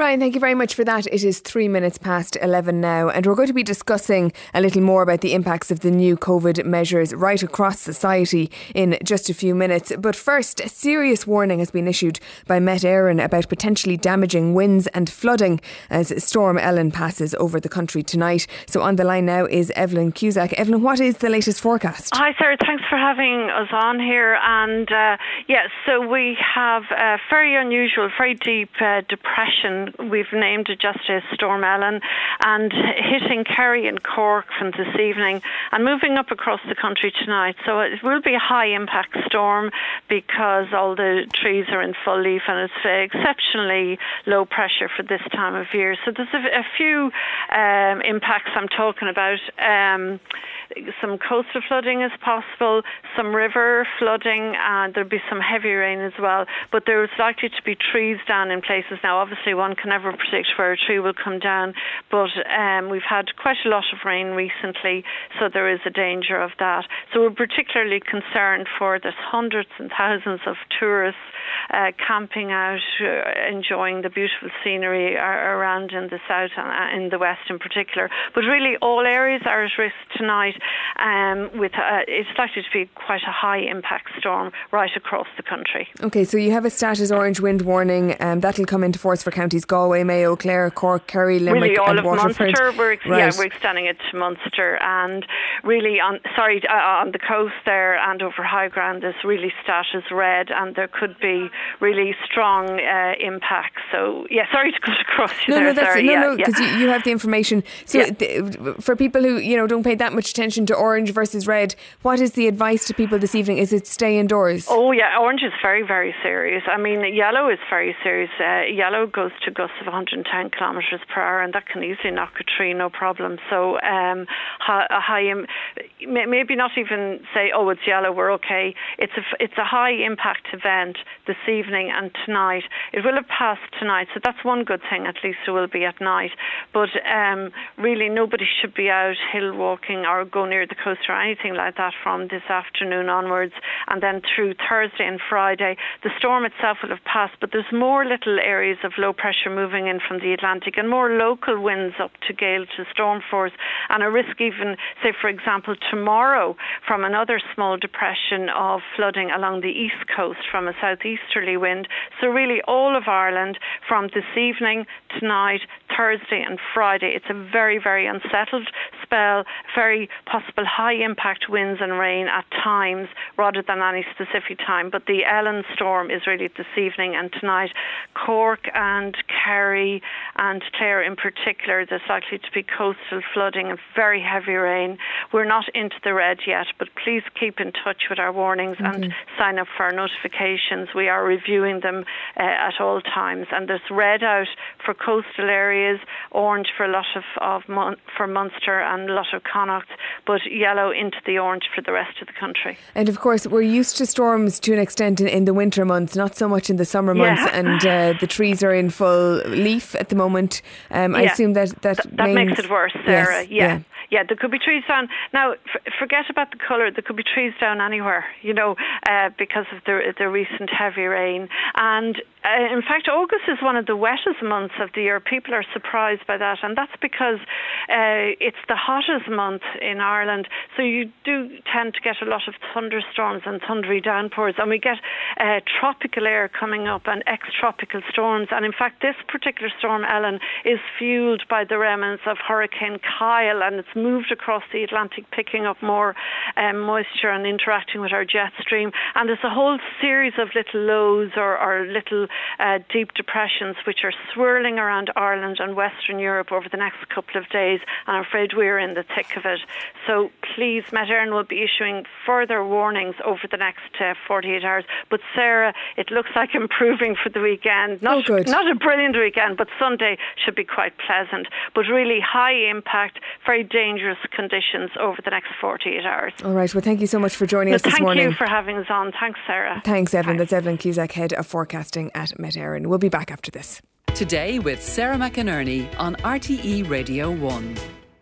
Brian, thank you very much for that. It is three minutes past 11 now, and we're going to be discussing a little more about the impacts of the new COVID measures right across society in just a few minutes. But first, a serious warning has been issued by Met Éireann about potentially damaging winds and flooding as Storm Ellen passes over the country tonight. So on the line now is Evelyn Cusack. Evelyn, what is the latest forecast? Hi, Sarah. Thanks for having us on here. And uh, yeah, so we have a very unusual, very deep uh, depression we've named it just as Storm Ellen, and hitting Kerry and Cork from this evening and moving up across the country tonight. So it will be a high impact storm because all the trees are in full leaf and it's exceptionally low pressure for this time of year. So there's a, a few um, impacts I'm talking about. Um, some coastal flooding is possible, some river flooding, and there'll be some heavy rain as well. But there's likely to be trees down in places. Now, obviously, one can never predict where a tree will come down, but um, we've had quite a lot of rain recently, so there is a danger of that. So we're particularly concerned for there's hundreds and thousands of tourists uh, camping out, uh, enjoying the beautiful scenery around in the south and uh, in the west in particular. But really, all areas are at risk tonight. Um, with uh, it's likely to be quite a high impact storm right across the country. Okay, so you have a status orange wind warning, and um, that'll come into force for counties Galway, Mayo, Clare, Cork, Kerry, Limerick, really all and of Waterford. Munster. We're right. yeah, we're extending it to Munster, and really on sorry uh, on the coast there and over high ground is really status red, and there could be really strong uh, impacts. So yeah, sorry to cut across you no, there. No, that's, sorry. no, yeah, no, because yeah. you, you have the information. So Yeah. th- for people who you know don't pay that much attention to orange versus red, what is the advice to people this evening? Is it stay indoors? Oh yeah, orange is very very serious. I mean, yellow is very serious. Uh, yellow goes to gusts of 110 kilometres per hour, and that can easily knock a tree, no problem. So um, a high, maybe not even say, oh, it's yellow, we're okay. It's a it's a high impact event this evening and tonight. It will have passed tonight, so that's one good thing. At least it will be at night. But um, really, nobody should be out hill walking or go near the coast or anything like that from this afternoon onwards, and then through Thursday and Friday. The storm itself will have passed, but there's more little areas of low pressure moving in from the Atlantic and more local winds up to gale to storm force, and a risk even, say, for example, tomorrow from another small depression of flooding along the east coast from a southeasterly wind. So, really, all of Ireland from this evening, tonight, Thursday, and Friday, it's a very, very unsettled spell, very possible high impact winds and rain at times rather than any specific time. But the Ellen storm is really this evening and tonight. Cork and Kerry and Clare in particular, there's likely to be coastal flooding and very heavy rain. We're not into the red yet, but please keep in touch with our warnings and sign up for our notifications. We are reviewing them uh, at all times. And there's red out for coastal areas, orange for a lot of, of Mun- for Munster and a lot of Connacht, but yellow into the orange for the rest of the country. And of course, we're used to storms to an extent in, in the winter months, not so much in the summer Yeah. months. And uh, the trees are in full leaf at the moment. Um, I assume that that, Th- that means, makes it worse, Sarah. Yes, yeah. yeah. there could be trees down. Now, f- forget about the colour. There could be trees down anywhere, you know, uh, because of the the recent heavy rain. And uh, in fact, August is one of the wettest months of the year. People are surprised by that, and that's because uh, it's the hottest month in Ireland. So you do tend to get a lot of thunderstorms and thundery downpours, and we get uh, tropical air coming up and ex-tropical storms. And in fact, this particular storm, Ellen, is fueled by the remnants of Hurricane Kyle, and it's moved across the Atlantic, picking up more um, moisture and interacting with our jet stream. And there's a whole series of little lows or, or little uh, deep depressions which are swirling around Ireland and Western Europe over the next couple of days. And I'm afraid we're in the thick of it. So please, Éireann will be issuing further warnings over the next uh, 48 hours. But Sarah, it looks like improving for the weekend. Not, Oh, good. not a brilliant weekend, but Sunday should be quite pleasant. But really high impact, very dangerous conditions over the next 48 hours. All right. Well, thank you so much for joining Well, us this thank morning. you for having us on. Thanks, Sarah. Thanks, Evelyn. That's Evelyn Cusack, Head of Forecasting at Met Éireann. We'll be back after this. Today with Sarah McInerney on RTE Radio 1.